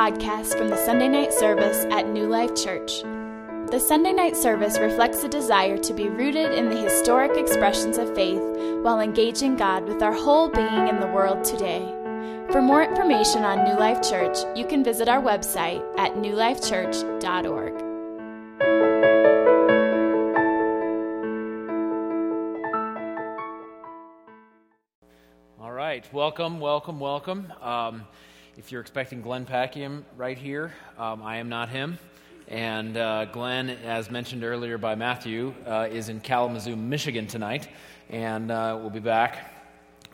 podcast from the Sunday night service at New Life Church. The Sunday night service reflects a desire to be rooted in the historic expressions of faith while engaging God with our whole being in the world today. For more information on New Life Church, you can visit our website at newlifechurch.org. All right, welcome, welcome, welcome. Um, if you're expecting Glenn Packiam right here, um, I am not him. And uh, Glenn, as mentioned earlier by Matthew, uh, is in Kalamazoo, Michigan tonight, and uh, we'll be back.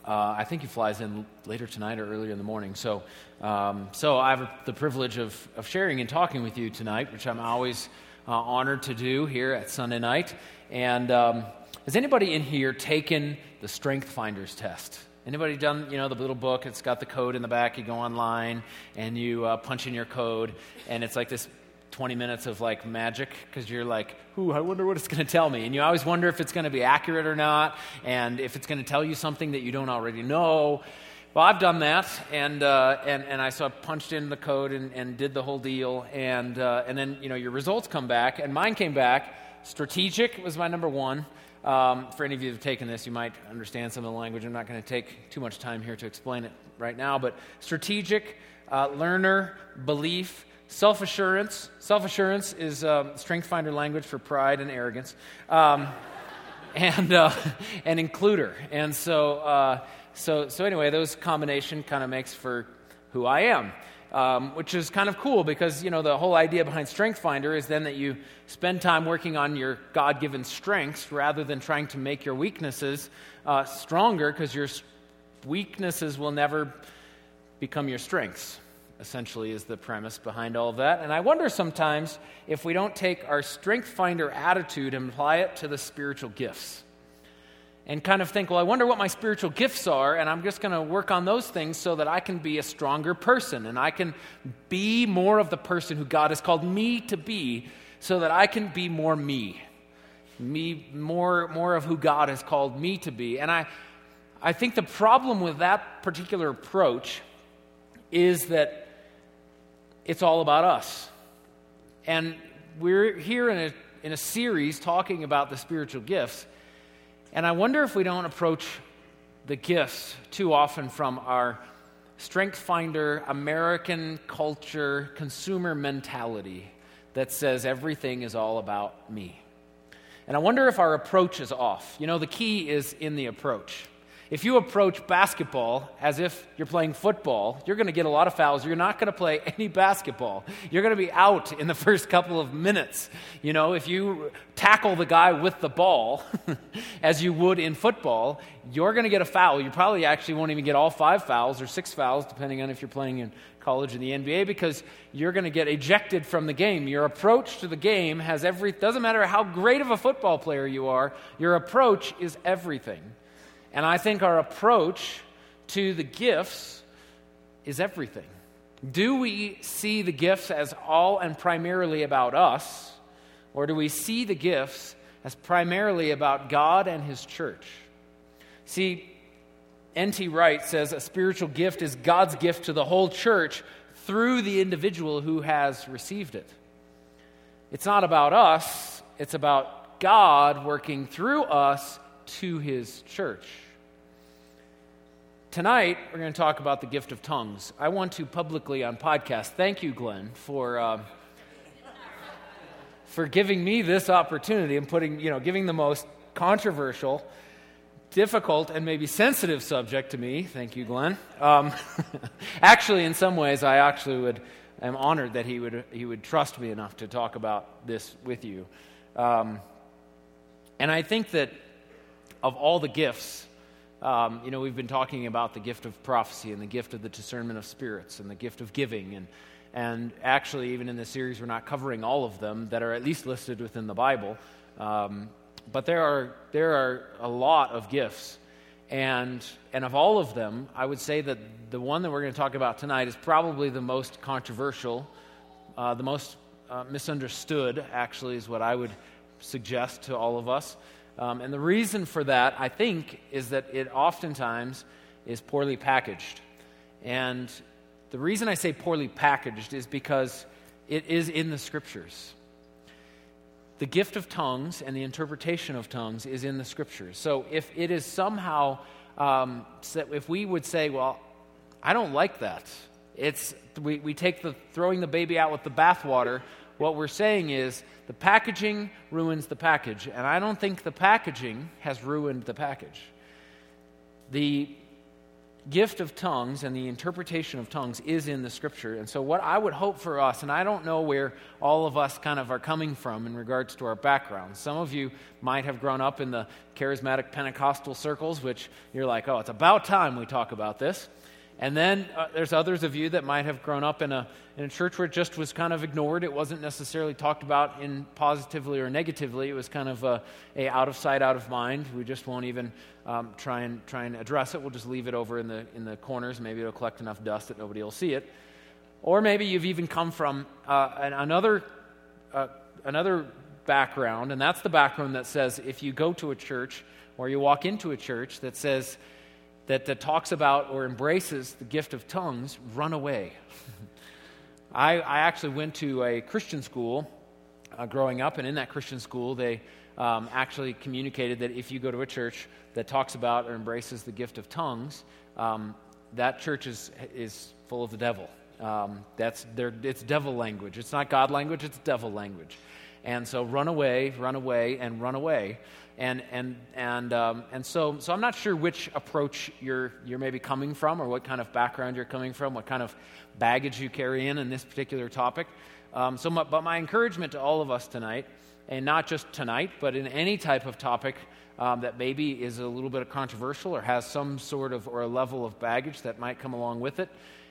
Uh, I think he flies in later tonight or earlier in the morning. So, um, so I have the privilege of, of sharing and talking with you tonight, which I'm always uh, honored to do here at Sunday night. And um, has anybody in here taken the Strength Finders test? Anybody done, you know, the little book? It's got the code in the back. You go online and you uh, punch in your code, and it's like this 20 minutes of like magic because you're like, ooh, I wonder what it's going to tell me. And you always wonder if it's going to be accurate or not, and if it's going to tell you something that you don't already know. Well, I've done that, and, uh, and, and I so I punched in the code and, and did the whole deal, and, uh, and then, you know, your results come back, and mine came back. Strategic was my number one. Um, for any of you who've taken this, you might understand some of the language. I'm not going to take too much time here to explain it right now, but strategic, uh, learner, belief, self assurance. Self assurance is um, strength finder language for pride and arrogance, um, and, uh, and includer. And so, uh, so, so, anyway, those combination kind of makes for who I am um, which is kind of cool because you know the whole idea behind strength finder is then that you spend time working on your god-given strengths rather than trying to make your weaknesses uh, stronger because your weaknesses will never become your strengths essentially is the premise behind all of that. And i wonder sometimes if we don't take our strength finder attitude and apply it to the spiritual gifts and kind of think, well, I wonder what my spiritual gifts are, and I'm just going to work on those things so that I can be a stronger person and I can be more of the person who God has called me to be so that I can be more me. Me more more of who God has called me to be. And I I think the problem with that particular approach is that it's all about us. And we're here in a in a series talking about the spiritual gifts. And I wonder if we don't approach the gifts too often from our strength finder, American culture, consumer mentality that says everything is all about me. And I wonder if our approach is off. You know, the key is in the approach. If you approach basketball as if you're playing football, you're going to get a lot of fouls. You're not going to play any basketball. You're going to be out in the first couple of minutes. You know, if you tackle the guy with the ball as you would in football, you're going to get a foul. You probably actually won't even get all five fouls or six fouls, depending on if you're playing in college in the NBA, because you're going to get ejected from the game. Your approach to the game has every, doesn't matter how great of a football player you are, your approach is everything. And I think our approach to the gifts is everything. Do we see the gifts as all and primarily about us, or do we see the gifts as primarily about God and His church? See, N.T. Wright says a spiritual gift is God's gift to the whole church through the individual who has received it. It's not about us, it's about God working through us to His church. Tonight, we're going to talk about the gift of tongues. I want to publicly on podcast thank you, Glenn, for. Uh, for giving me this opportunity and putting, you know, giving the most controversial, difficult, and maybe sensitive subject to me. Thank you, Glenn. Um, actually, in some ways, I actually would, am honored that he would, he would trust me enough to talk about this with you. Um, and I think that of all the gifts um, you know, we've been talking about the gift of prophecy and the gift of the discernment of spirits and the gift of giving. And, and actually, even in this series, we're not covering all of them that are at least listed within the Bible. Um, but there are, there are a lot of gifts. And, and of all of them, I would say that the one that we're going to talk about tonight is probably the most controversial, uh, the most uh, misunderstood, actually, is what I would suggest to all of us. Um, and the reason for that, I think, is that it oftentimes is poorly packaged. And the reason I say poorly packaged is because it is in the scriptures. The gift of tongues and the interpretation of tongues is in the scriptures. So if it is somehow, um, if we would say, well, I don't like that, it's, we, we take the throwing the baby out with the bathwater. What we're saying is the packaging ruins the package, and I don't think the packaging has ruined the package. The gift of tongues and the interpretation of tongues is in the scripture. And so, what I would hope for us, and I don't know where all of us kind of are coming from in regards to our backgrounds. Some of you might have grown up in the charismatic Pentecostal circles, which you're like, oh, it's about time we talk about this. And then uh, there's others of you that might have grown up in a, in a church where it just was kind of ignored. It wasn't necessarily talked about in positively or negatively. It was kind of a, a out of sight, out of mind. We just won't even um, try, and, try and address it. We'll just leave it over in the, in the corners. Maybe it'll collect enough dust that nobody will see it. Or maybe you've even come from uh, another, uh, another background, and that's the background that says if you go to a church or you walk into a church that says, that, that talks about or embraces the gift of tongues, run away. I, I actually went to a Christian school uh, growing up, and in that Christian school, they um, actually communicated that if you go to a church that talks about or embraces the gift of tongues, um, that church is, is full of the devil. Um, that's their, it's devil language. It's not God language, it's devil language. And so run away, run away, and run away. And, and, and, um, and so, so I'm not sure which approach you're, you're maybe coming from or what kind of background you're coming from, what kind of baggage you carry in in this particular topic. Um, so my, but my encouragement to all of us tonight, and not just tonight, but in any type of topic um, that maybe is a little bit controversial or has some sort of or a level of baggage that might come along with it,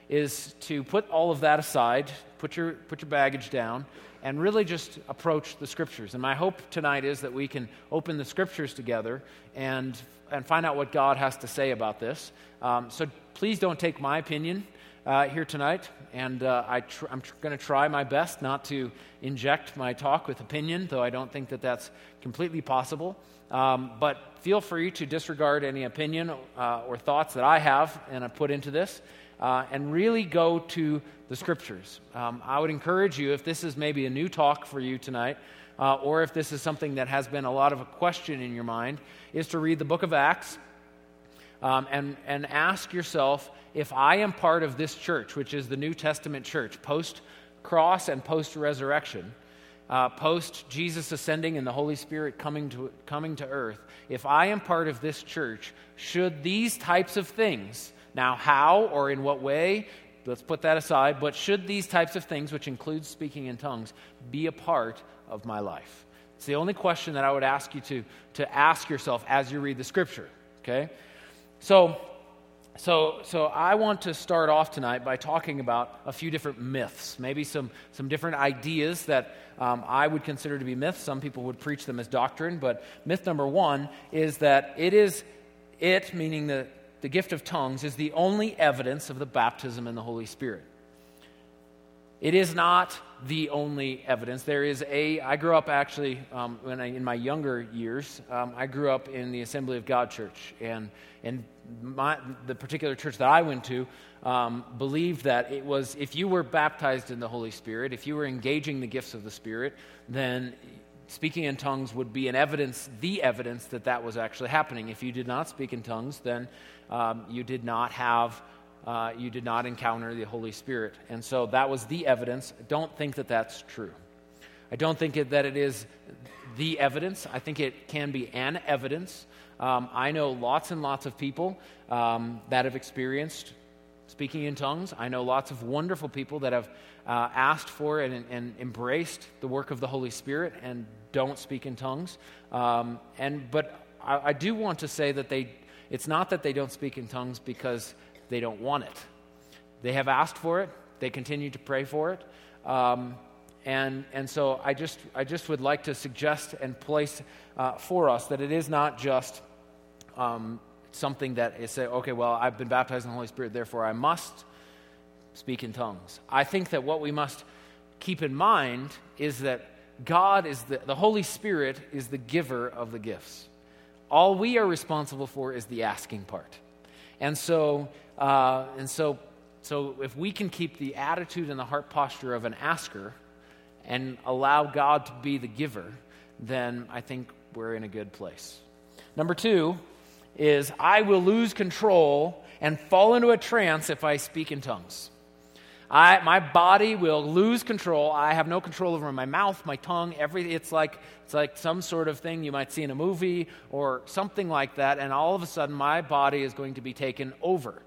is to put all of that aside, put your, put your baggage down, and really just approach the scriptures. And my hope tonight is that we can open the scriptures together and, and find out what God has to say about this. Um, so please don't take my opinion uh, here tonight. And uh, I I'm tr- going to try my best not to inject my talk with opinion, though I don't think that that's completely possible. Um, but feel free to disregard any opinion uh, or thoughts that I have and I put into this uh, and really go to the scriptures. Um, I would encourage you, if this is maybe a new talk for you tonight, uh, or if this is something that has been a lot of a question in your mind, is to read the book of Acts um, and, and ask yourself if I am part of this church, which is the New Testament church, post cross and post resurrection, uh, post Jesus ascending and the Holy Spirit coming to, coming to earth, if I am part of this church, should these types of things now, how or in what way, let's put that aside, but should these types of things, which include speaking in tongues, be a part of my life? It's the only question that I would ask you to, to ask yourself as you read the scripture, okay? So, so, so I want to start off tonight by talking about a few different myths, maybe some, some different ideas that um, I would consider to be myths. Some people would preach them as doctrine, but myth number one is that it is it, meaning the, the gift of tongues is the only evidence of the baptism in the Holy Spirit. It is not the only evidence. There is a, I grew up actually, um, when I, in my younger years, um, I grew up in the Assembly of God church. And, and my, the particular church that I went to um, believed that it was, if you were baptized in the Holy Spirit, if you were engaging the gifts of the Spirit, then speaking in tongues would be an evidence, the evidence that that was actually happening. If you did not speak in tongues, then um, you did not have, uh, you did not encounter the Holy Spirit. And so that was the evidence. Don't think that that's true. I don't think it, that it is the evidence. I think it can be an evidence. Um, I know lots and lots of people um, that have experienced speaking in tongues. I know lots of wonderful people that have uh, asked for and, and, embraced the work of the Holy Spirit and don't speak in tongues. Um, and but I, I, do want to say that they, it's not that they don't speak in tongues because they don't want it. They have asked for it. They continue to pray for it. Um, and, and so I just, I just would like to suggest and place uh, for us that it is not just um, something that is say, okay, well, I've been baptized in the Holy Spirit, therefore I must speak in tongues. I think that what we must keep in mind is that God is the, the Holy Spirit is the giver of the gifts. All we are responsible for is the asking part. And so, uh, and so so if we can keep the attitude and the heart posture of an asker and allow God to be the giver, then I think we're in a good place. Number two is I will lose control and fall into a trance if I speak in tongues. I, my body will lose control. I have no control over my mouth, my tongue, everything. It's like, it's like some sort of thing you might see in a movie or something like that, and all of a sudden my body is going to be taken over.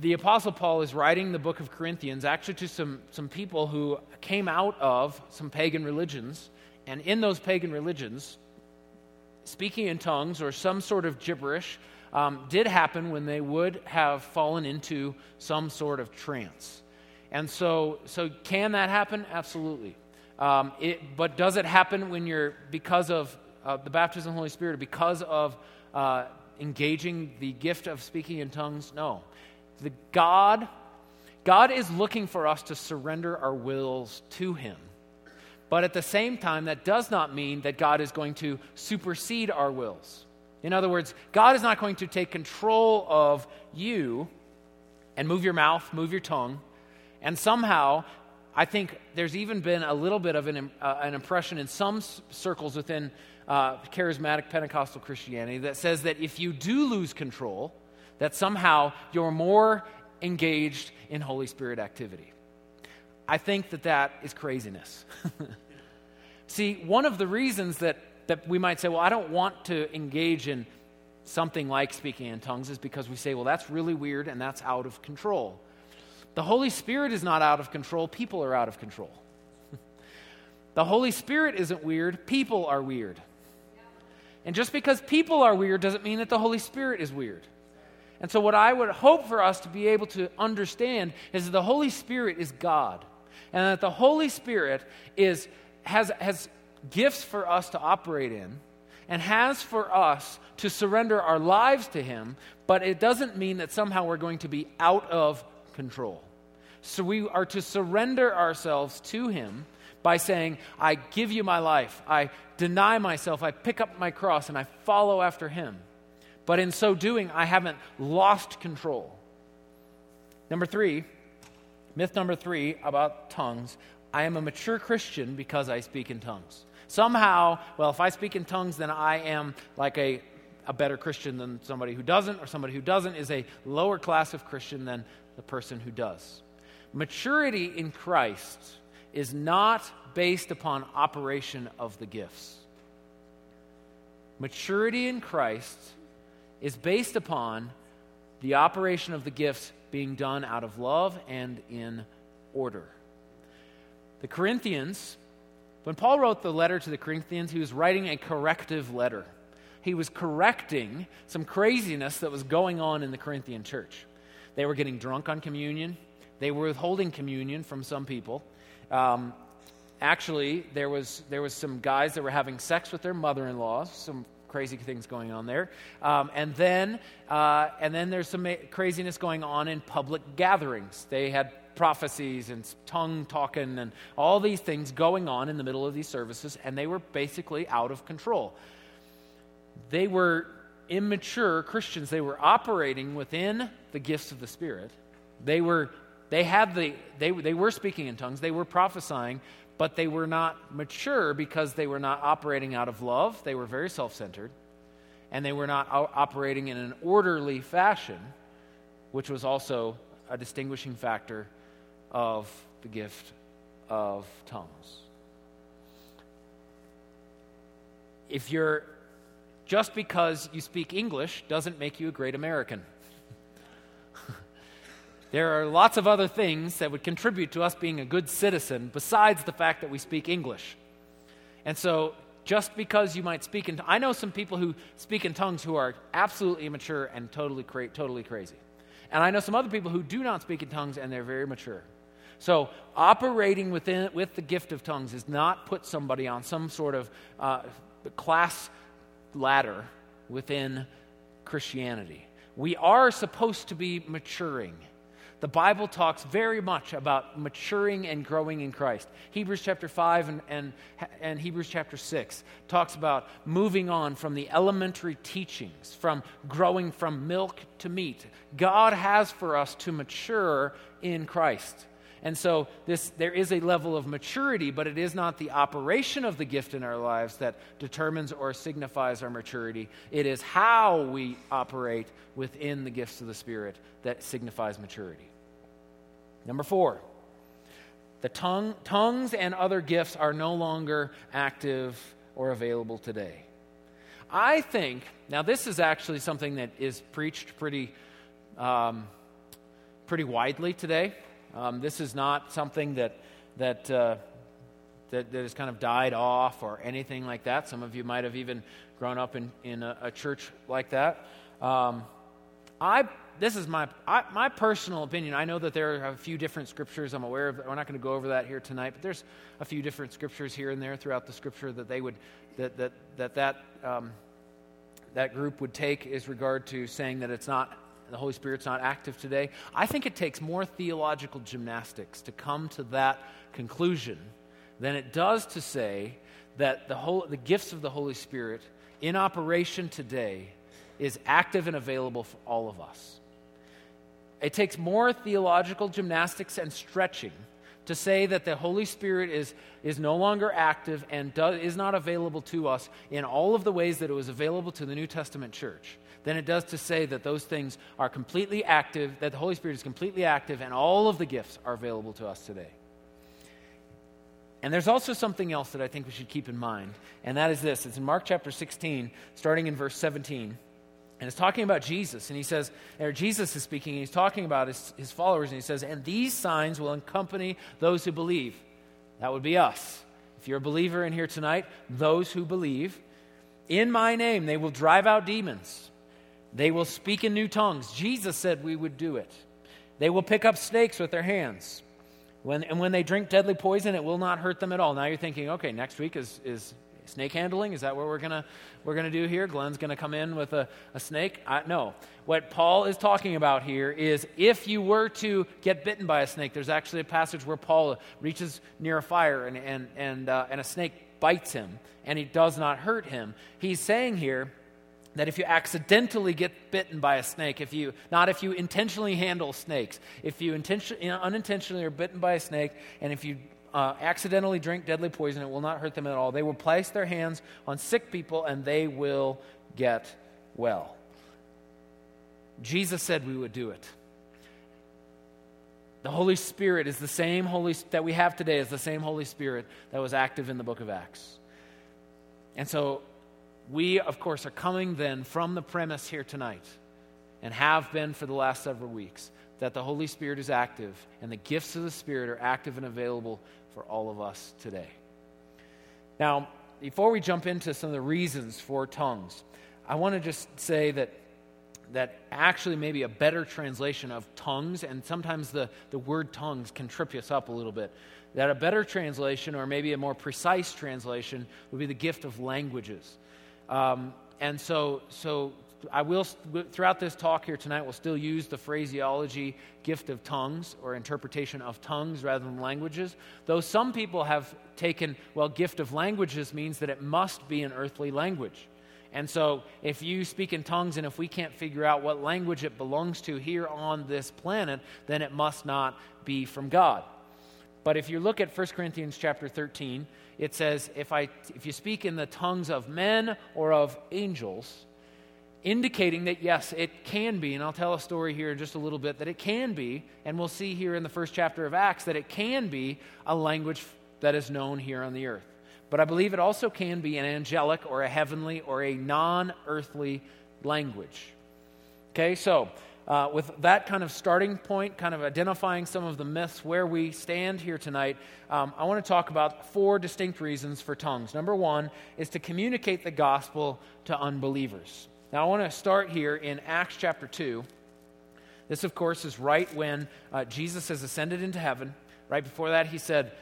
The Apostle Paul is writing the book of Corinthians actually to some, some people who came out of some pagan religions, and in those pagan religions, speaking in tongues or some sort of gibberish um, did happen when they would have fallen into some sort of trance. And so, so can that happen? Absolutely. Um, it, but does it happen when you're, because of uh, the baptism of the Holy Spirit, because of uh, engaging the gift of speaking in tongues? No. The God, God is looking for us to surrender our wills to Him. But at the same time, that does not mean that God is going to supersede our wills. In other words, God is not going to take control of you and move your mouth, move your tongue, and somehow, I think there's even been a little bit of an, uh, an impression in some s- circles within uh, charismatic Pentecostal Christianity that says that if you do lose control, that somehow you're more engaged in Holy Spirit activity. I think that that is craziness. See, one of the reasons that that we might say, well, I don't want to engage in something like speaking in tongues is because we say, well, that's really weird and that's out of control. The Holy Spirit is not out of control, people are out of control. the Holy Spirit isn't weird, people are weird. And just because people are weird doesn't mean that the Holy Spirit is weird. And so, what I would hope for us to be able to understand is that the Holy Spirit is God, and that the Holy Spirit is, has, has gifts for us to operate in and has for us to surrender our lives to Him, but it doesn't mean that somehow we're going to be out of control. So we are to surrender ourselves to Him by saying, I give you my life, I deny myself, I pick up my cross, and I follow after Him. But in so doing, I haven't lost control. Number three, myth number three about tongues I am a mature Christian because I speak in tongues. Somehow, well, if I speak in tongues, then I am like a, a better Christian than somebody who doesn't, or somebody who doesn't is a lower class of Christian than the person who does. Maturity in Christ is not based upon operation of the gifts. Maturity in Christ is based upon the operation of the gifts being done out of love and in order. The Corinthians when Paul wrote the letter to the Corinthians, he was writing a corrective letter. He was correcting some craziness that was going on in the Corinthian church. They were getting drunk on communion, they were withholding communion from some people. Um, actually, there was, there was some guys that were having sex with their mother in laws, some crazy things going on there. Um, and, then, uh, and then there's some craziness going on in public gatherings. They had prophecies and tongue talking and all these things going on in the middle of these services, and they were basically out of control. They were immature Christians. They were operating within the gifts of the Spirit. They were they had the they, they were speaking in tongues, they were prophesying, but they were not mature because they were not operating out of love. They were very self-centered, and they were not operating in an orderly fashion, which was also a distinguishing factor of the gift of tongues. If you're just because you speak English doesn't make you a great American. there are lots of other things that would contribute to us being a good citizen besides the fact that we speak English. And so, just because you might speak in I know some people who speak in tongues who are absolutely immature and totally cra- totally crazy. And I know some other people who do not speak in tongues and they're very mature. So, operating within, with the gift of tongues is not put somebody on some sort of uh, class ladder within Christianity. We are supposed to be maturing. The Bible talks very much about maturing and growing in Christ. Hebrews chapter 5 and, and, and Hebrews chapter 6 talks about moving on from the elementary teachings, from growing from milk to meat. God has for us to mature in Christ. And so this, there is a level of maturity, but it is not the operation of the gift in our lives that determines or signifies our maturity. It is how we operate within the gifts of the Spirit that signifies maturity. Number four, the tongue, tongues and other gifts are no longer active or available today. I think, now this is actually something that is preached pretty, um, pretty widely today. Um, this is not something that, that, uh, that, that, has kind of died off or anything like that. Some of you might have even grown up in, in a, a church like that. Um, I, this is my, I, my personal opinion. I know that there are a few different scriptures. I'm aware of. We're not going to go over that here tonight, but there's a few different scriptures here and there throughout the scripture that they would that that that that um, that group would take as regard to saying that it's not the Holy Spirit's not active today. I think it takes more theological gymnastics to come to that conclusion than it does to say that the, whole, the gifts of the Holy Spirit in operation today is active and available for all of us. It takes more theological gymnastics and stretching to say that the Holy Spirit is, is no longer active and does, is not available to us in all of the ways that it was available to the New Testament church than it does to say that those things are completely active, that the Holy Spirit is completely active, and all of the gifts are available to us today. And there's also something else that I think we should keep in mind, and that is this. It's in Mark chapter 16, starting in verse 17. And it's talking about Jesus, and he says, or Jesus is speaking, and he's talking about his, his followers, and he says, And these signs will accompany those who believe. That would be us. If you're a believer in here tonight, those who believe, in my name they will drive out demons. They will speak in new tongues. Jesus said we would do it. They will pick up snakes with their hands. When, and when they drink deadly poison, it will not hurt them at all. Now you're thinking, okay, next week is, is snake handling. Is that what we're going we're gonna do here? Glenn's going to come in with a, a snake? I, no. What Paul is talking about here is if you were to get bitten by a snake, there's actually a passage where Paul reaches near a fire and, and, and, uh, and a snake bites him and he does not hurt him. He's saying here, that if you accidentally get bitten by a snake, if you not if you intentionally handle snakes, if you, intention, unintentionally are bitten by a snake, and if you uh, accidentally drink deadly poison, it will not hurt them at all. They will place their hands on sick people, and they will get well. Jesus said we would do it. The Holy Spirit is the same Holy that we have today is the same Holy Spirit that was active in the book of Acts. And so we, of course, are coming then from the premise here tonight and have been for the last several weeks that the Holy Spirit is active and the gifts of the Spirit are active and available for all of us today. Now, before we jump into some of the reasons for tongues, I want to just say that that actually maybe a better translation of tongues, and sometimes the, the word tongues can trip us up a little bit. That a better translation, or maybe a more precise translation, would be the gift of languages. Um, and so, so I will, throughout this talk here tonight, we'll still use the phraseology gift of tongues or interpretation of tongues rather than languages. Though some people have taken, well, gift of languages means that it must be an earthly language. And so, if you speak in tongues and if we can't figure out what language it belongs to here on this planet, then it must not be from God. But if you look at 1 Corinthians chapter 13, it says, if, I, if you speak in the tongues of men or of angels, indicating that yes, it can be, and I'll tell a story here in just a little bit, that it can be, and we'll see here in the first chapter of Acts that it can be a language that is known here on the earth. But I believe it also can be an angelic or a heavenly or a non earthly language. Okay, so uh, with that kind of starting point, kind of identifying some of the myths where we stand here tonight, um, I want to talk about four distinct reasons for tongues. Number one is to communicate the gospel to unbelievers. Now, I want to start here in Acts chapter 2. This, of course, is right when uh, Jesus has ascended into heaven. Right before that, he said,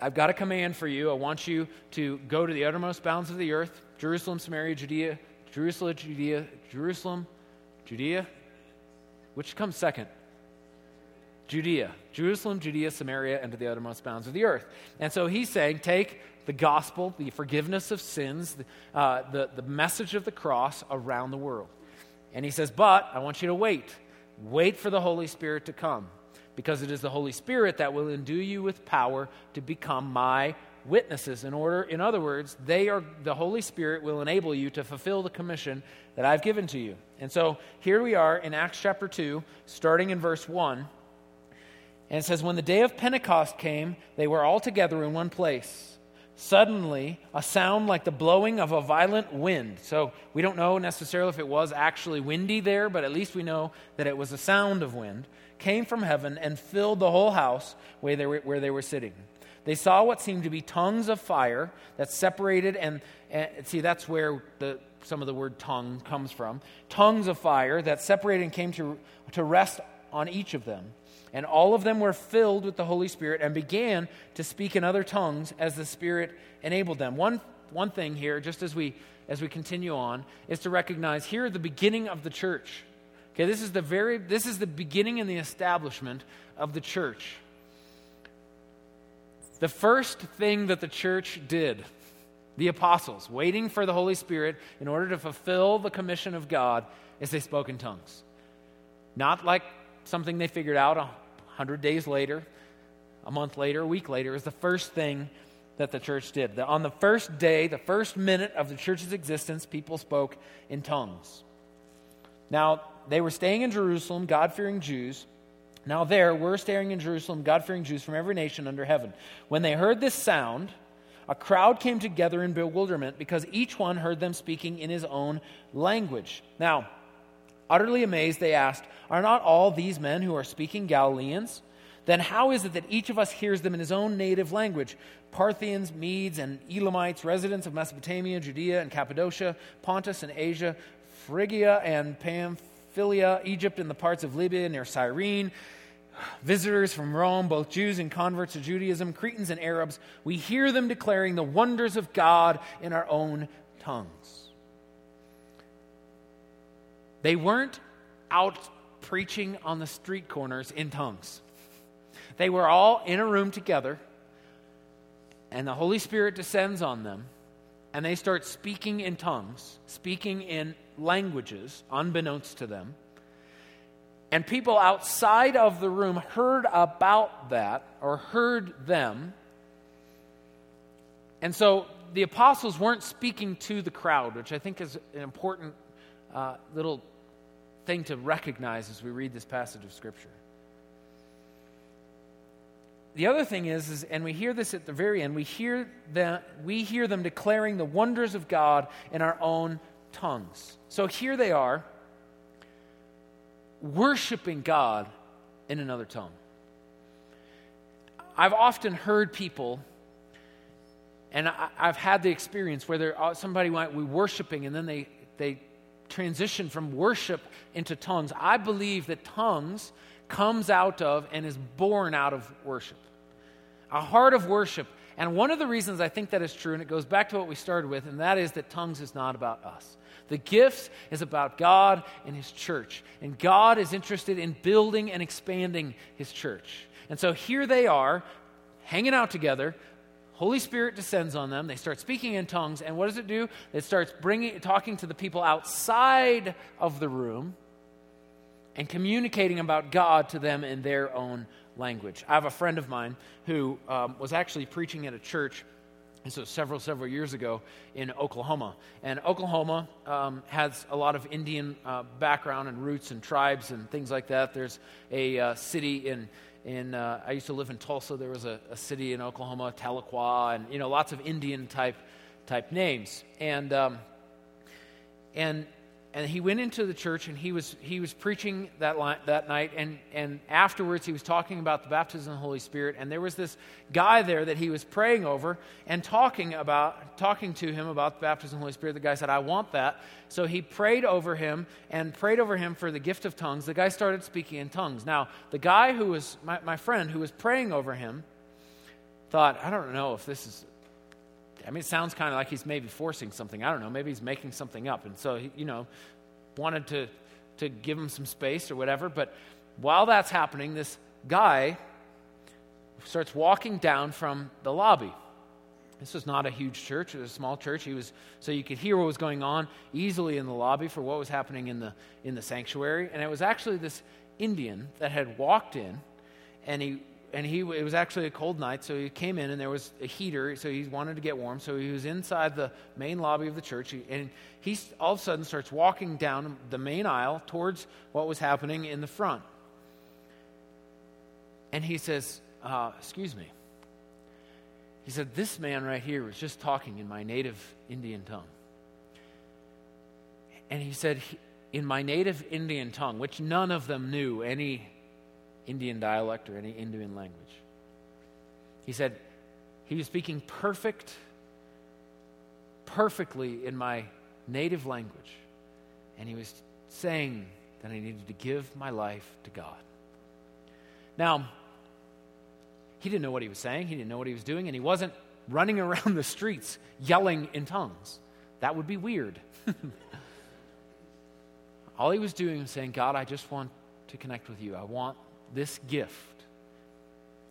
I've got a command for you. I want you to go to the uttermost bounds of the earth Jerusalem, Samaria, Judea, Jerusalem, Judea, Jerusalem, Judea, which comes second? Judea, Jerusalem, Judea, Samaria, and to the uttermost bounds of the earth. And so he's saying, take the gospel, the forgiveness of sins, uh, the, the message of the cross around the world. And he says, but I want you to wait. Wait for the Holy Spirit to come, because it is the Holy Spirit that will endue you with power to become my witnesses. In order, in other words, they are the Holy Spirit will enable you to fulfill the commission that I've given to you. And so here we are in Acts chapter 2, starting in verse 1. And it says, When the day of Pentecost came, they were all together in one place. Suddenly, a sound like the blowing of a violent wind. So we don't know necessarily if it was actually windy there, but at least we know that it was a sound of wind, came from heaven and filled the whole house where they were, where they were sitting. They saw what seemed to be tongues of fire that separated, and, and see, that's where the, some of the word tongue comes from. Tongues of fire that separated and came to, to rest on each of them. And all of them were filled with the Holy Spirit and began to speak in other tongues as the Spirit enabled them. One, one thing here, just as we, as we continue on, is to recognize here the beginning of the church. Okay, this is the very this is the beginning and the establishment of the church. The first thing that the church did, the apostles, waiting for the Holy Spirit in order to fulfill the commission of God, is they spoke in tongues. Not like something they figured out a hundred days later, a month later, a week later, is the first thing that the church did. On the first day, the first minute of the church's existence, people spoke in tongues. Now, they were staying in Jerusalem, God fearing Jews. Now, there were staying in Jerusalem, God fearing Jews from every nation under heaven. When they heard this sound, a crowd came together in bewilderment because each one heard them speaking in his own language. Now, Utterly amazed, they asked, Are not all these men who are speaking Galileans? Then how is it that each of us hears them in his own native language? Parthians, Medes, and Elamites, residents of Mesopotamia, Judea and Cappadocia, Pontus and Asia, Phrygia and Pamphylia, Egypt and the parts of Libya near Cyrene, visitors from Rome, both Jews and converts to Judaism, Cretans and Arabs, we hear them declaring the wonders of God in our own tongues. They weren't out preaching on the street corners in tongues. They were all in a room together, and the Holy Spirit descends on them, and they start speaking in tongues, speaking in languages unbeknownst to them. And people outside of the room heard about that or heard them. And so the apostles weren't speaking to the crowd, which I think is an important uh, little thing to recognize as we read this passage of Scripture. The other thing is, is, and we hear this at the very end, we hear, that, we hear them declaring the wonders of God in our own tongues. So here they are, worshiping God in another tongue. I've often heard people, and I, have had the experience where uh, somebody might be worshiping and then they, they transition from worship into tongues. I believe that tongues comes out of and is born out of worship. A heart of worship. And one of the reasons I think that is true, and it goes back to what we started with, and that is that tongues is not about us. The gifts is about God and His church. And God is interested in building and expanding His church. And so here they are, hanging out together, Holy Spirit descends on them. They start speaking in tongues. And what does it do? It starts bringing, talking to the people outside of the room and communicating about God to them in their own language. I have a friend of mine who um, was actually preaching at a church. And so several, several years ago in Oklahoma. And Oklahoma um, has a lot of Indian uh, background and roots and tribes and things like that. There's a uh, city in in uh, I used to live in Tulsa. There was a, a, city in Oklahoma, Tahlequah, and you know lots of Indian type type names. And um, and and he went into the church and he was he was preaching that that night. And and afterwards he was talking about the baptism of the Holy Spirit. And there was this guy there that he was praying over and talking about talking to him about the baptism of the Holy Spirit. The guy said I want that. So he prayed over him and prayed over him for the gift of tongues. The guy started speaking in tongues. Now the guy who was my, my friend who was praying over him thought I don't know if this is I mean, it sounds kind of like he's maybe forcing something. I don't know. Maybe he's making something up. And so, he, you know, wanted to, to give him some space or whatever. But while that's happening, this guy starts walking down from the lobby. This was not a huge church, it was a small church. He was so you could hear what was going on easily in the lobby for what was happening in the in the sanctuary. And it was actually this Indian that had walked in and he and he it was actually a cold night, so he came in and there was a heater, so he wanted to get warm. So he was inside the main lobby of the church, and he all of a sudden starts walking down the main aisle towards what was happening in the front. And he says, uh, "Excuse me." He said, This man right here was just talking in my native Indian tongue. And he said, In my native Indian tongue, which none of them knew any Indian dialect or any Indian language. He said, He was speaking perfect, perfectly in my native language. And he was saying that I needed to give my life to God. Now, he didn't know what he was saying, he didn't know what he was doing, and he wasn't running around the streets yelling in tongues. That would be weird. All he was doing was saying, God, I just want to connect with you. I want this gift.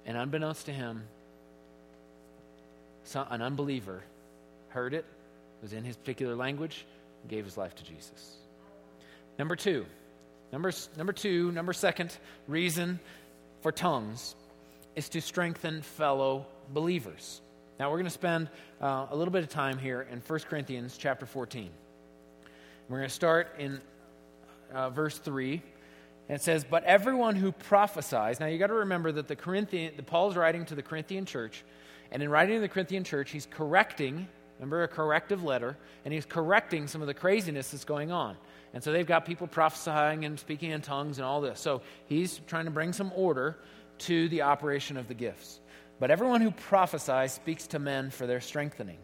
And unbeknownst to him, an unbeliever heard it, was in his particular language, and gave his life to Jesus. Number two, number, number two, number second reason for tongues is to strengthen fellow believers. Now, we're going to spend uh, a little bit of time here in 1 Corinthians chapter 14. We're going to start in uh, verse 3. And it says, But everyone who prophesies. Now, you got to remember that the Corinthian, the Paul's writing to the Corinthian church. And in writing to the Corinthian church, he's correcting, remember a corrective letter, and he's correcting some of the craziness that's going on. And so they've got people prophesying and speaking in tongues and all this. So he's trying to bring some order to the operation of the gifts. But everyone who prophesies speaks to men for their strengthening,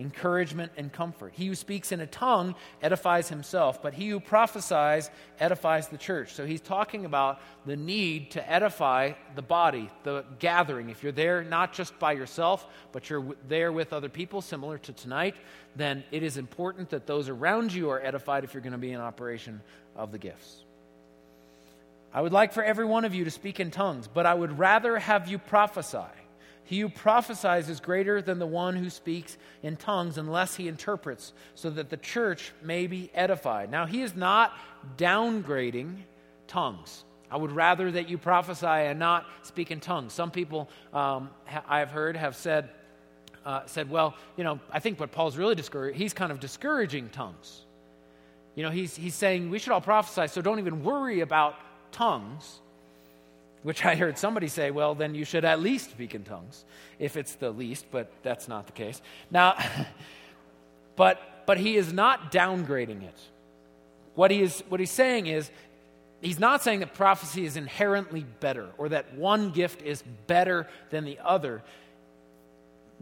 encouragement, and comfort. He who speaks in a tongue edifies himself, but he who prophesies edifies the church. So he's talking about the need to edify the body, the gathering. If you're there not just by yourself, but you're there with other people, similar to tonight, then it is important that those around you are edified if you're going to be in operation of the gifts. I would like for every one of you to speak in tongues, but I would rather have you prophesy. He who prophesies is greater than the one who speaks in tongues unless he interprets, so that the church may be edified. Now, he is not downgrading tongues. I would rather that you prophesy and not speak in tongues. Some people um, ha- I've heard have said, uh, said, well, you know, I think what Paul's really discouraging, he's kind of discouraging tongues. You know, he's, he's saying we should all prophesy, so don't even worry about tongues, which I heard somebody say, well, then you should at least speak in tongues, if it's the least, but that's not the case. Now, but, but he is not downgrading it. What, he is, what he's saying is, he's not saying that prophecy is inherently better or that one gift is better than the other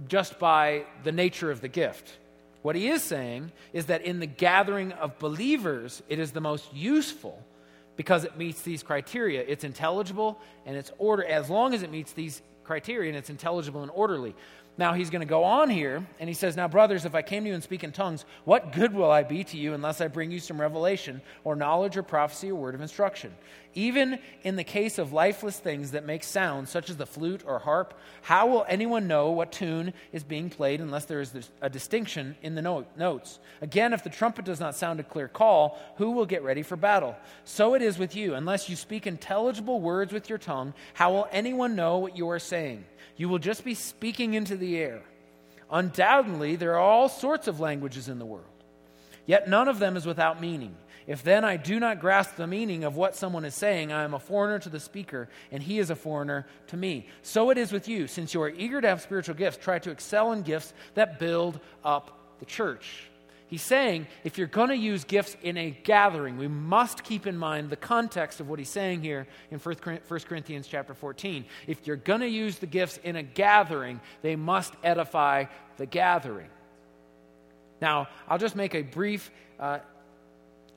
just by the nature of the gift. What he is saying is that in the gathering of believers, it is the most useful because it meets these criteria. It's intelligible and it's order as long as it meets these criteria and it's intelligible and orderly. Now he's going to go on here and he says, Now, brothers, if I came to you and speak in tongues, what good will I be to you unless I bring you some revelation or knowledge or prophecy or word of instruction? Even in the case of lifeless things that make sound, such as the flute or harp, how will anyone know what tune is being played unless there is a distinction in the note, notes? Again, if the trumpet does not sound a clear call, who will get ready for battle? So it is with you. Unless you speak intelligible words with your tongue, how will anyone know what you are saying? You will just be speaking into the air. Undoubtedly, there are all sorts of languages in the world, yet none of them is without meaning. If then I do not grasp the meaning of what someone is saying, I am a foreigner to the speaker, and he is a foreigner to me. So it is with you. Since you are eager to have spiritual gifts, try to excel in gifts that build up the church. He's saying if you're going to use gifts in a gathering, we must keep in mind the context of what he's saying here in 1 Corinthians chapter 14. If you're going to use the gifts in a gathering, they must edify the gathering. Now, I'll just make a brief uh,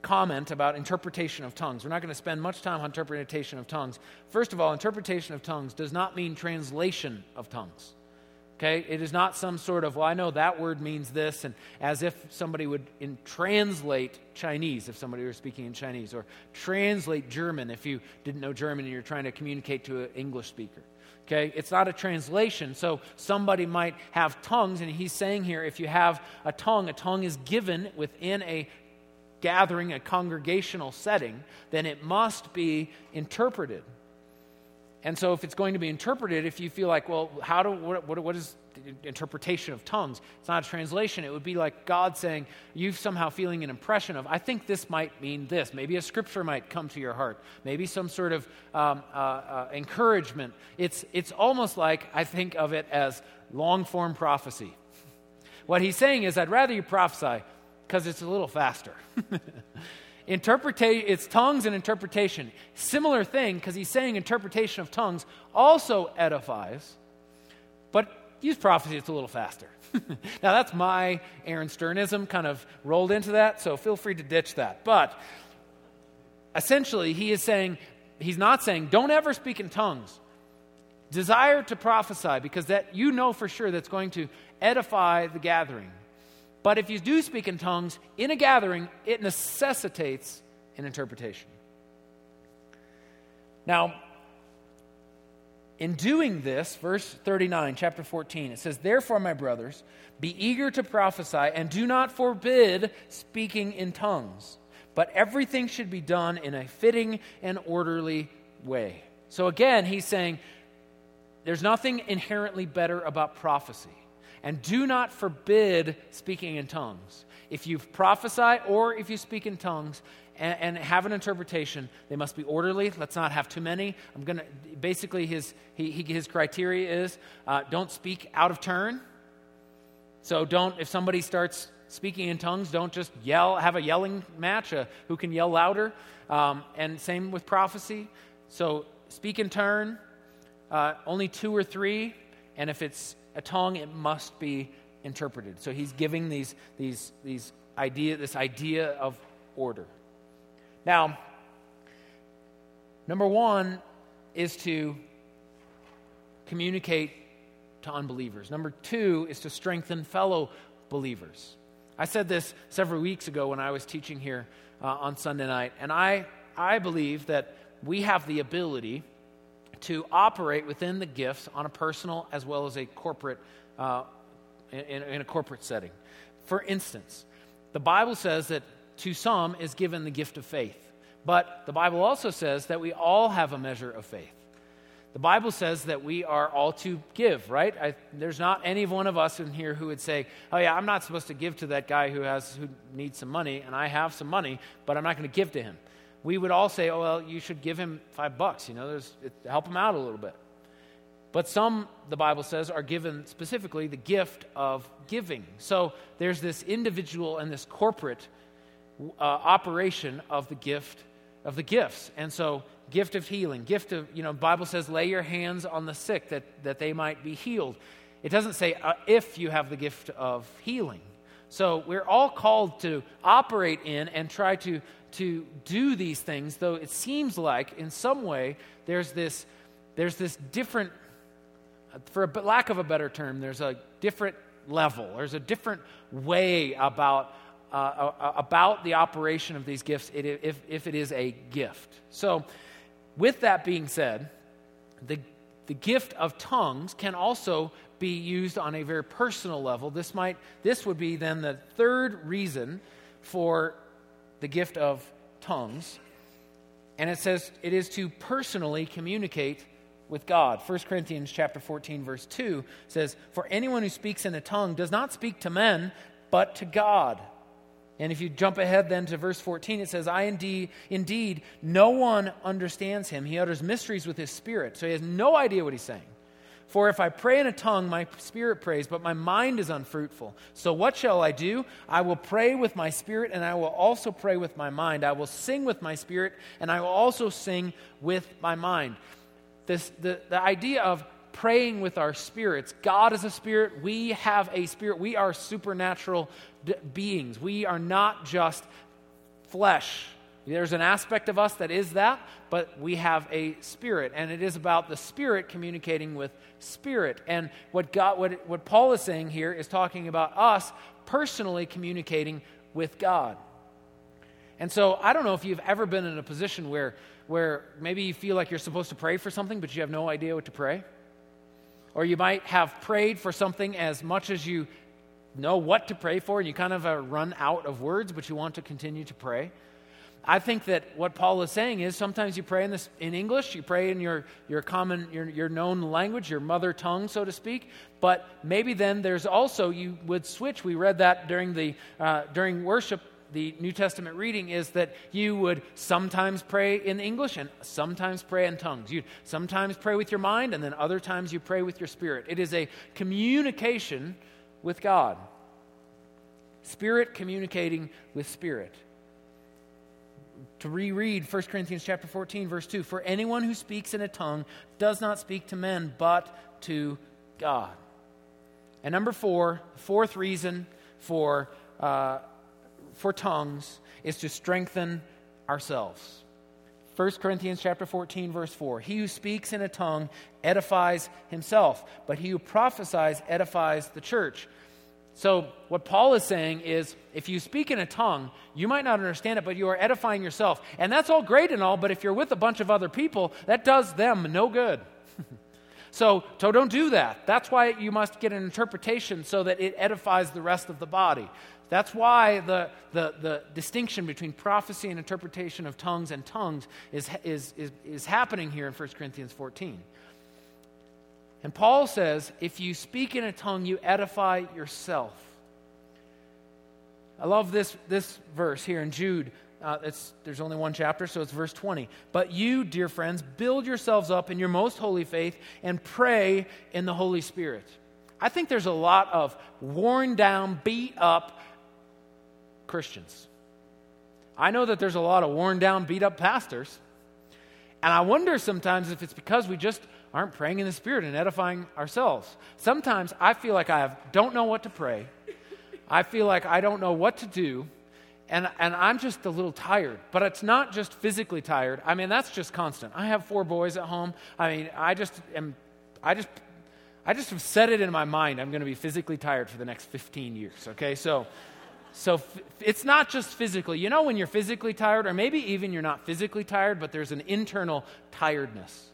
comment about interpretation of tongues. We're not going to spend much time on interpretation of tongues. First of all, interpretation of tongues does not mean translation of tongues. Okay? It is not some sort of, well, I know that word means this, and as if somebody would in, translate Chinese if somebody were speaking in Chinese, or translate German if you didn't know German and you're trying to communicate to an English speaker. Okay? It's not a translation. So somebody might have tongues, and he's saying here if you have a tongue, a tongue is given within a gathering, a congregational setting, then it must be interpreted. And so, if it's going to be interpreted, if you feel like, well, how do what, what, what is interpretation of tongues? It's not a translation. It would be like God saying, you've somehow feeling an impression of, I think this might mean this. Maybe a scripture might come to your heart. Maybe some sort of um, uh, uh, encouragement. It's it's almost like I think of it as long form prophecy. What he's saying is, I'd rather you prophesy because it's a little faster. Interpretation, it's tongues and interpretation. Similar thing, because he's saying interpretation of tongues also edifies, but use prophecy, it's a little faster. now, that's my Aaron Sternism kind of rolled into that, so feel free to ditch that. But essentially, he is saying, he's not saying, don't ever speak in tongues. Desire to prophesy, because that you know for sure that's going to edify the gathering. But if you do speak in tongues in a gathering, it necessitates an interpretation. Now, in doing this, verse 39, chapter 14, it says, Therefore, my brothers, be eager to prophesy and do not forbid speaking in tongues, but everything should be done in a fitting and orderly way. So again, he's saying there's nothing inherently better about prophecy. And do not forbid speaking in tongues. If you prophesy or if you speak in tongues and, have an interpretation, they must be orderly. Let's not have too many. I'm to, basically, his, he, he, his criteria is uh, don't speak out of turn. So don't, if somebody starts speaking in tongues, don't just yell, have a yelling match, uh, who can yell louder. Um, and same with prophecy. So speak in turn, uh, only two or three. And if it's a tongue, it must be interpreted. So he's giving these, these, these idea, this idea of order. Now, number one is to communicate to unbelievers. Number two is to strengthen fellow believers. I said this several weeks ago when I was teaching here uh, on Sunday night, and I, I believe that we have the ability to operate within the gifts on a personal as well as a corporate, uh, in, in a corporate setting. For instance, the Bible says that to some is given the gift of faith, but the Bible also says that we all have a measure of faith. The Bible says that we are all to give, right? I, there's not any one of us in here who would say, "Oh yeah, I'm not supposed to give to that guy who has who needs some money, and I have some money, but I'm not going to give to him." We would all say, oh, well, you should give him five bucks, you know, there's, it, help him out a little bit. But some, the Bible says, are given specifically the gift of giving. So there's this individual and this corporate uh, operation of the gift of the gifts. And so gift of healing, gift of, you know, Bible says lay your hands on the sick that, that they might be healed. It doesn't say uh, if you have the gift of healing. So we're all called to operate in and try to to do these things, though it seems like in some way there's this, there's this different, for a lack of a better term, there's a different level, there's a different way about, uh, about the operation of these gifts if, if it is a gift. So, with that being said, the, the gift of tongues can also be used on a very personal level. This might this would be then the third reason for the gift of tongues. And it says it is to personally communicate with God. 1 Corinthians chapter 14 verse 2 says, "For anyone who speaks in a tongue does not speak to men, but to God." And if you jump ahead then to verse 14, it says, I indeed, indeed, no one understands him. He utters mysteries with his spirit. So he has no idea what he's saying. For if I pray in a tongue, my spirit prays, but my mind is unfruitful. So what shall I do? I will pray with my spirit, and I will also pray with my mind. I will sing with my spirit, and I will also sing with my mind. This, the, the idea of praying with our spirits God is a spirit, we have a spirit, we are supernatural d- beings. We are not just flesh There's an aspect of us that is that, but we have a spirit, and it is about the spirit communicating with spirit. And what, God, what, what Paul is saying here is talking about us personally communicating with God. And so I don't know if you've ever been in a position where, where maybe you feel like you're supposed to pray for something, but you have no idea what to pray. Or you might have prayed for something as much as you know what to pray for, and you kind of uh, run out of words, but you want to continue to pray. I think that what Paul is saying is sometimes you pray in, this, in English, you pray in your, your common, your, your known language, your mother tongue, so to speak. But maybe then there's also, you would switch. We read that during, the, uh, during worship. The New Testament reading is that you would sometimes pray in English and sometimes pray in tongues. You sometimes pray with your mind, and then other times you pray with your spirit. It is a communication with God. Spirit communicating with spirit to reread 1 Corinthians chapter 14 verse 2 for anyone who speaks in a tongue does not speak to men but to God. And number 4, fourth reason for uh, for tongues is to strengthen ourselves. 1 Corinthians chapter 14 verse 4 He who speaks in a tongue edifies himself but he who prophesies edifies the church. So, what Paul is saying is if you speak in a tongue, you might not understand it, but you are edifying yourself. And that's all great and all, but if you're with a bunch of other people, that does them no good. so, so, don't do that. That's why you must get an interpretation so that it edifies the rest of the body. That's why the, the, the distinction between prophecy and interpretation of tongues and tongues is, is, is, is happening here in 1 Corinthians 14. And Paul says, if you speak in a tongue, you edify yourself. I love this, this verse here in Jude. Uh, there's only one chapter, so it's verse 20. But you, dear friends, build yourselves up in your most holy faith and pray in the Holy Spirit. I think there's a lot of worn down, beat up Christians. I know that there's a lot of worn down, beat up pastors. And I wonder sometimes if it's because we just aren't praying in the Spirit and edifying ourselves. Sometimes I feel like I have, don't know what to pray. I feel like I don't know what to do. And, and I'm just a little tired. But it's not just physically tired. I mean, that's just constant. I have four boys at home. I mean, I just am, I just, I just have set it in my mind I'm going to be physically tired for the next 15 years, okay? So, so it's not just physically. You know when you're physically tired, or maybe even you're not physically tired, but there's an internal tiredness.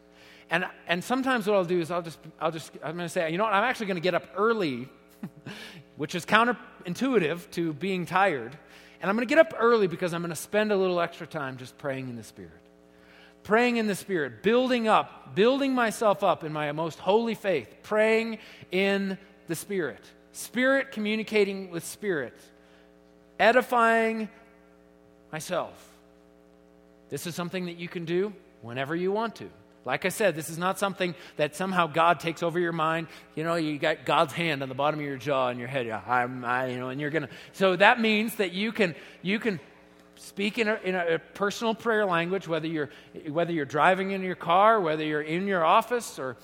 And, and sometimes what I'll do is I'll just, I'll just, I'm going to say, you know what, I'm actually going to get up early, which is counterintuitive to being tired. And I'm going to get up early because I'm going to spend a little extra time just praying in the Spirit. Praying in the Spirit, building up, building myself up in my most holy faith, praying in the Spirit. Spirit communicating with Spirit, edifying myself. This is something that you can do whenever you want to. Like I said, this is not something that somehow God takes over your mind. You know, you got God's hand on the bottom of your jaw and your head. I'm, I, you know, and you're gonna. So that means that you can you can speak in a, in a personal prayer language, whether you're whether you're driving in your car, whether you're in your office, or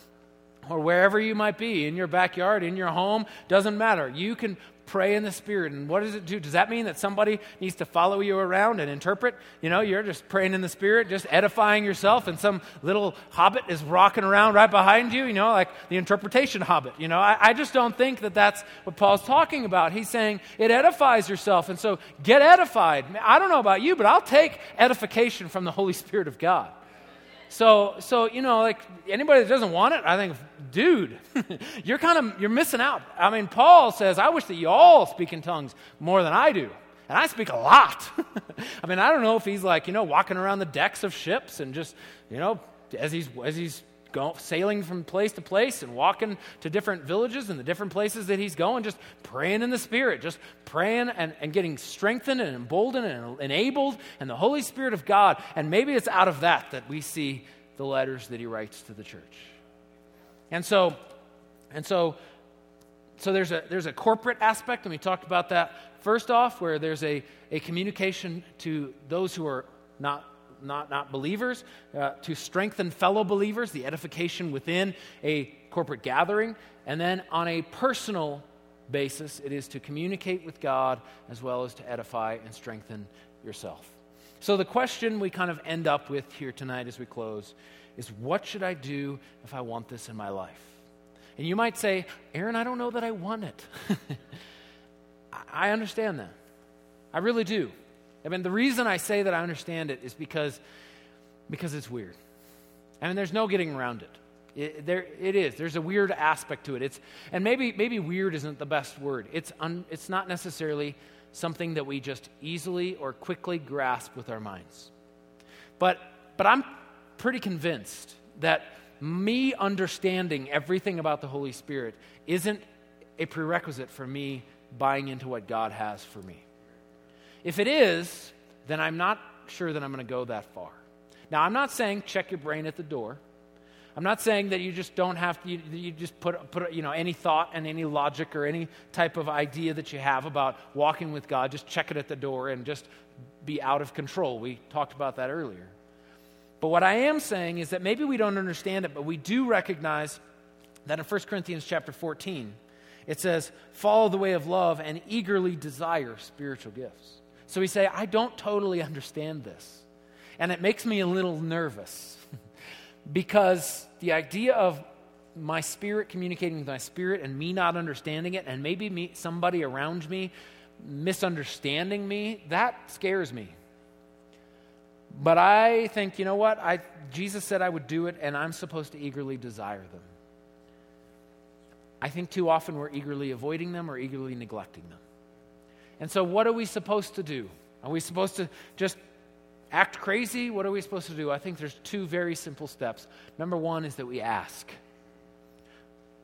or wherever you might be, in your backyard, in your home, doesn't matter. You can pray in the Spirit. And what does it do? Does that mean that somebody needs to follow you around and interpret? You know, you're just praying in the Spirit, just edifying yourself, and some little hobbit is rocking around right behind you, you know, like the interpretation hobbit. You know, I, I just don't think that that's what Paul's talking about. He's saying it edifies yourself. And so get edified. I don't know about you, but I'll take edification from the Holy Spirit of God. So, so you know, like anybody that doesn't want it, I think, dude, you're kind of you're missing out. I mean, Paul says, "I wish that you all speak in tongues more than I do." And I speak a lot. I mean, I don't know if he's like, you know, walking around the decks of ships and just, you know, as he's as he's sailing from place to place and walking to different villages and the different places that he's going, just praying in the Spirit, just praying and, and getting strengthened and emboldened and enabled and the Holy Spirit of God. And maybe it's out of that that we see the letters that he writes to the church. And so, and so, so there's a there's a corporate aspect, and we talked about that first off, where there's a, a communication to those who are not not, not believers, uh, to strengthen fellow believers, the edification within a corporate gathering. And then on a personal basis, it is to communicate with God as well as to edify and strengthen yourself. So, the question we kind of end up with here tonight as we close is what should I do if I want this in my life? And you might say, Aaron, I don't know that I want it. I understand that. I really do. I mean, the reason I say that I understand it is because, because it's weird. I mean, there's no getting around it. It, there, it is. There's a weird aspect to it. It's, and maybe, maybe weird isn't the best word. It's, un, it's not necessarily something that we just easily or quickly grasp with our minds. But, but I'm pretty convinced that me understanding everything about the Holy Spirit isn't a prerequisite for me buying into what God has for me. If it is, then I'm not sure that I'm going to go that far. Now, I'm not saying check your brain at the door. I'm not saying that you just don't have to, you, you, just put, put, you know, any thought and any logic or any type of idea that you have about walking with God, just check it at the door and just be out of control. We talked about that earlier. But what I am saying is that maybe we don't understand it, but we do recognize that in 1 Corinthians chapter 14, it says, follow the way of love and eagerly desire spiritual gifts. So we say, I don't totally understand this. And it makes me a little nervous because the idea of my spirit communicating with my spirit and me not understanding it, and maybe me, somebody around me misunderstanding me, that scares me. But I think, you know what? I, Jesus said I would do it, and I'm supposed to eagerly desire them. I think too often we're eagerly avoiding them or eagerly neglecting them. And so, what are we supposed to do? Are we supposed to just act crazy? What are we supposed to do? I think there's two very simple steps. Number one is that we ask.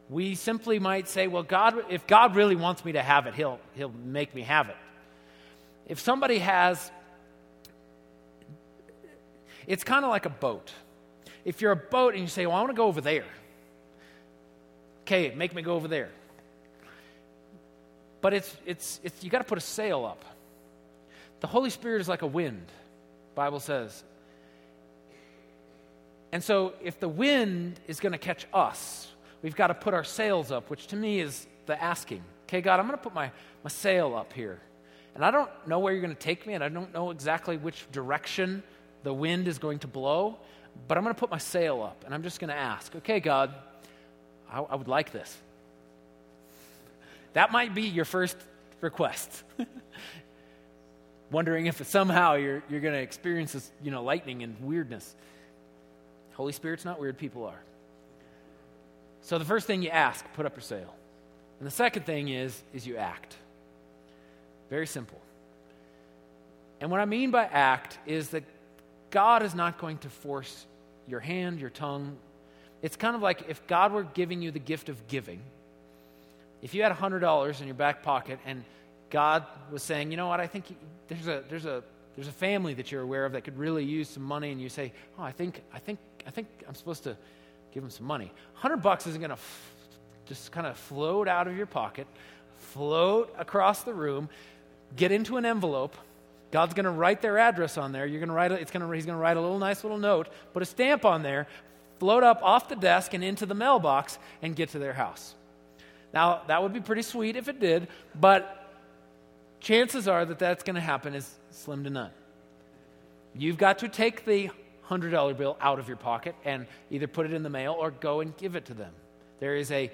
We simply might say, well, God, if God really wants me to have it, he'll, he'll make me have it. If somebody has, it's kind of like a boat. If you're a boat and you say, well, I want to go over there, okay, make me go over there. But it's, it's, it's you got to put a sail up. The Holy Spirit is like a wind. Bible says. And so, if the wind is going to catch us, we've got to put our sails up, which to me is the asking. Okay, God, I'm going to put my, my sail up here. And I don't know where you're going to take me, and I don't know exactly which direction the wind is going to blow, but I'm going to put my sail up, and I'm just going to ask, okay, God, I, I would like this. That might be your first request. wondering if somehow you're, you're going to experience this, you know, lightning and weirdness. Holy Spirit's not weird, people are. So the first thing you ask, put up your sail. And the second thing is, is you act. Very simple. And what I mean by act is that God is not going to force your hand, your tongue. It's kind of like if God were giving you the gift of giving. If you had $100 in your back pocket and God was saying, you know what, I think there's a, there's a, there's a family that you're aware of that could really use some money, and you say, oh, I think, I think, I think I'm supposed to give them some money. 100 bucks isn't going to f- just kind of float out of your pocket, float across the room, get into an envelope. God's going to write their address on there. You're going to write. It's going to. He's going to write a little nice little note, put a stamp on there, float up off the desk and into the mailbox, and get to their house. Now that would be pretty sweet if it did, but chances are that that's going to happen is slim to none. You've got to take the $100 bill out of your pocket and either put it in the mail or go and give it to them. There is a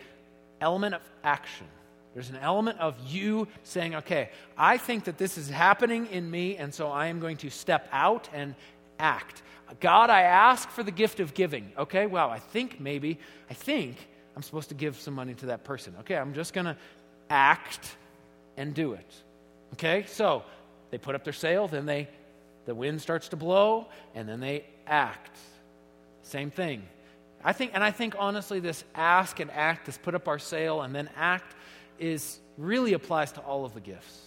element of action. There's an element of you saying, okay, I think that this is happening in me, and so I am going to step out and act. God, I ask for the gift of giving. Okay, well, I think maybe, I think I'm supposed to give some money to that person. Okay, I'm just going to act and do it. Okay, so they put up their sail, then they, the wind starts to blow, and then they act. Same thing. I think, and I think honestly, this ask and act, this put up our sail and then act, is really applies to all of the gifts.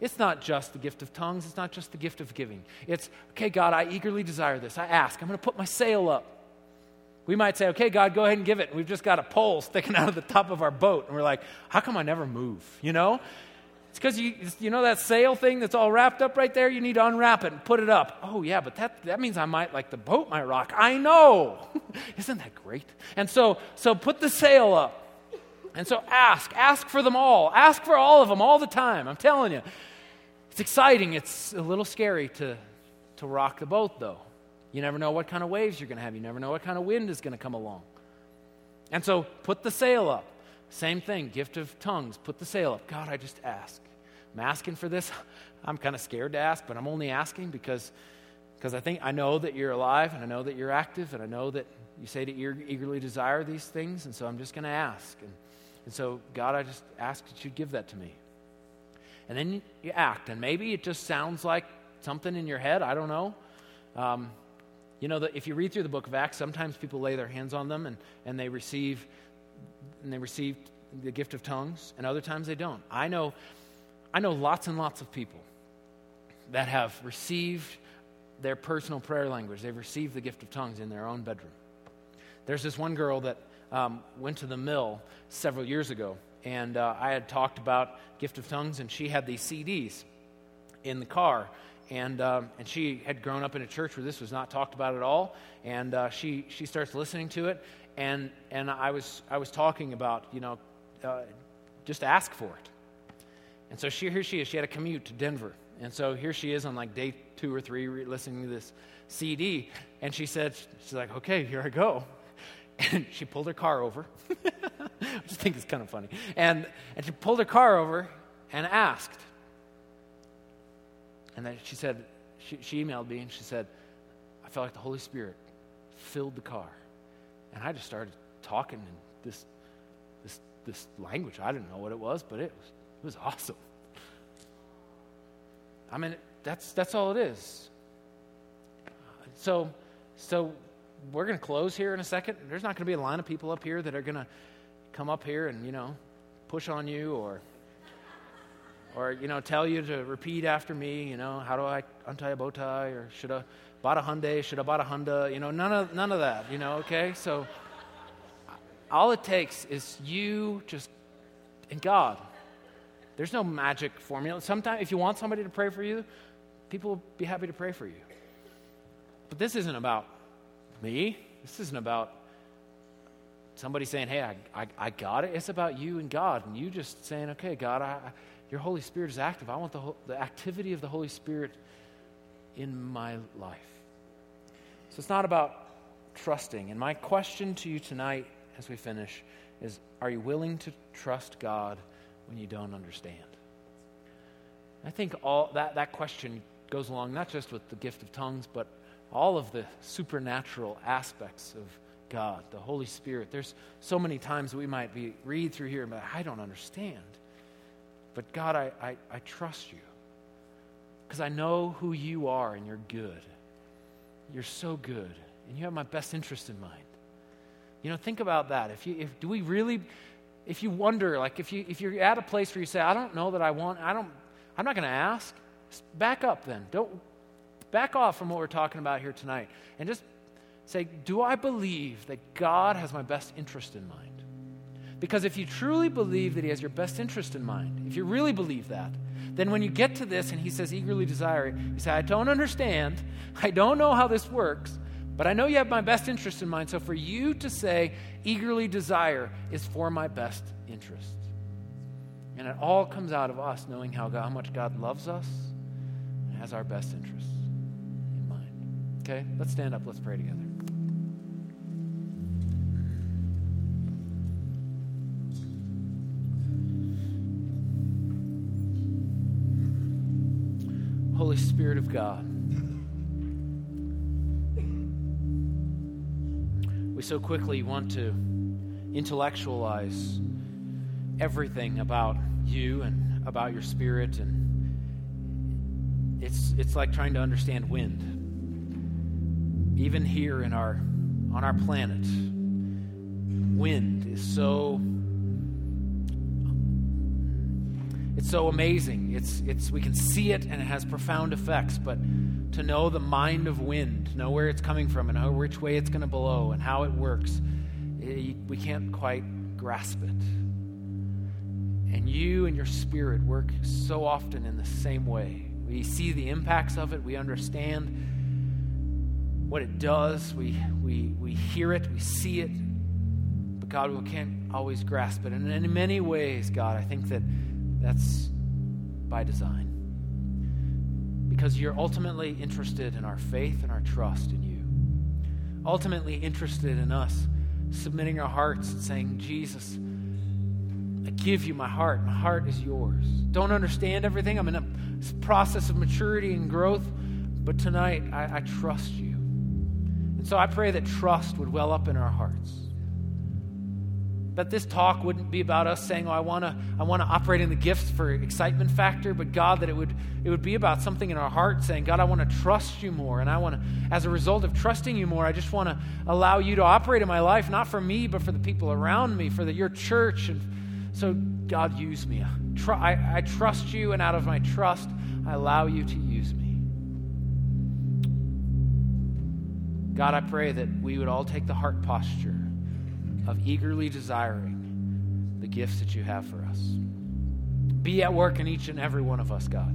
It's not just the gift of tongues, it's not just the gift of giving. It's, okay, God, I eagerly desire this. I ask, I'm going to put my sail up. We might say, okay, God, go ahead and give it. We've just got a pole sticking out of the top of our boat. And we're like, how come I never move? You know? It's because you, you know that sail thing that's all wrapped up right there? You need to unwrap it and put it up. Oh, yeah, but that, that means I might, like the boat might rock. I know. Isn't that great? And so, so put the sail up. And so ask. Ask for them all. Ask for all of them all the time. I'm telling you. It's exciting. It's a little scary to, to rock the boat, though. You never know what kind of waves you're going to have. You never know what kind of wind is going to come along. And so put the sail up. Same thing, gift of tongues. Put the sail up. God, I just ask. I'm asking for this. I'm kind of scared to ask, but I'm only asking because, because I think I know that you're alive and I know that you're active and I know that you say to eagerly desire these things. And so I'm just going to ask. And, and so, God, I just ask that you give that to me. And then you act. And maybe it just sounds like something in your head. I don't know. Um, you know, that if you read through the book of Acts, sometimes people lay their hands on them and, and they receive and they receive the gift of tongues, and other times they don't. I know, I know lots and lots of people that have received their personal prayer language. They've received the gift of tongues in their own bedroom. There's this one girl that um, went to the mill several years ago, and uh, I had talked about gift of tongues, and she had these CDs in the car and, um, and she had grown up in a church where this was not talked about at all. And uh, she, she starts listening to it, and, and I, was, I was talking about, you know, uh, just ask for it. And so she, here she is. She had a commute to Denver. And so here she is on like day two or three listening to this CD. And she said, she's like, okay, here I go. And she pulled her car over. I just think it's kind of funny. And, and she pulled her car over and asked, and then she said, she, she emailed me and she said, I felt like the Holy Spirit filled the car. And I just started talking in this, this, this language. I didn't know what it was, but it was, it was awesome. I mean, that's, that's all it is. So, so we're going to close here in a second. There's not going to be a line of people up here that are going to come up here and, you know, push on you or or you know tell you to repeat after me you know how do i untie a bow tie or should i bought a hyundai should i bought a honda you know none of none of that you know okay? So all it takes is you just and god. There's no magic formula. Sometimes if you want somebody to pray for you people will be happy to pray for you. But this isn't about me. This isn't about somebody saying hey i, I, I got it. It's about you and god and you just saying okay god i your Holy Spirit is active. I want the, the activity of the Holy Spirit in my life. So it's not about trusting. And my question to you tonight as we finish is Are you willing to trust God when you don't understand? I think all that, that question goes along not just with the gift of tongues, but all of the supernatural aspects of God, the Holy Spirit. There's so many times we might be read through here like, I don't understand. But God, I, I, I trust you because I know who you are and you're good. You're so good, and you have my best interest in mind. You know, think about that. If you, if, do we really, if you wonder, like if, you, if you're at a place where you say, I don't know that I want, I don't, I'm not going to ask, back up then. Don't, back off from what we're talking about here tonight and just say, Do I believe that God has my best interest in mind? Because if you truly believe that He has your best interest in mind, if you really believe that, then when you get to this and He says, eagerly desire, you say, I don't understand. I don't know how this works, but I know you have my best interest in mind. So for you to say, eagerly desire, is for my best interest. And it all comes out of us knowing how, God, how much God loves us and has our best interests in mind. Okay? Let's stand up. Let's pray together. Holy Spirit of God. We so quickly want to intellectualize everything about you and about your spirit and it's it's like trying to understand wind. Even here in our on our planet, wind is so it's so amazing. It's, it's, we can see it and it has profound effects, but to know the mind of wind, to know where it's coming from and how, which way it's going to blow and how it works, eh, it, we can't quite grasp it. And you and your spirit work so often in the same way. We see the impacts of it, we understand what it does, we, we, we hear it, we see it, but God, we can't always grasp it. And in many ways, God, I think that that's by design. because you're ultimately interested in our faith and our trust in you. Ultimately interested in us submitting our hearts and saying, Jesus, I give you my heart. My heart is yours. Don't understand everything. I'm in a process of maturity and growth, but tonight I, I trust you. And so I pray that trust would well up in our hearts. That this talk wouldn't be about us saying, "Oh, I want to, I want to operate in the gifts for excitement factor," but God, that it would, it would be about something in our heart saying, "God, I want to trust you more, and I want to, as a result of trusting you more, I just want to allow you to operate in my life, not for me, but for the people around me, for the, your church." And so, God, use me. I, I trust you, and out of my trust, I allow you to use me. God, I pray that we would all take the heart posture of eagerly desiring the gifts that you have for us. Be at work in each and every one of us, God.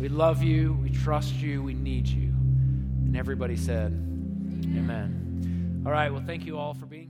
We love you, we trust you, we need you. And everybody said, Amen. All right, well, thank you all for being.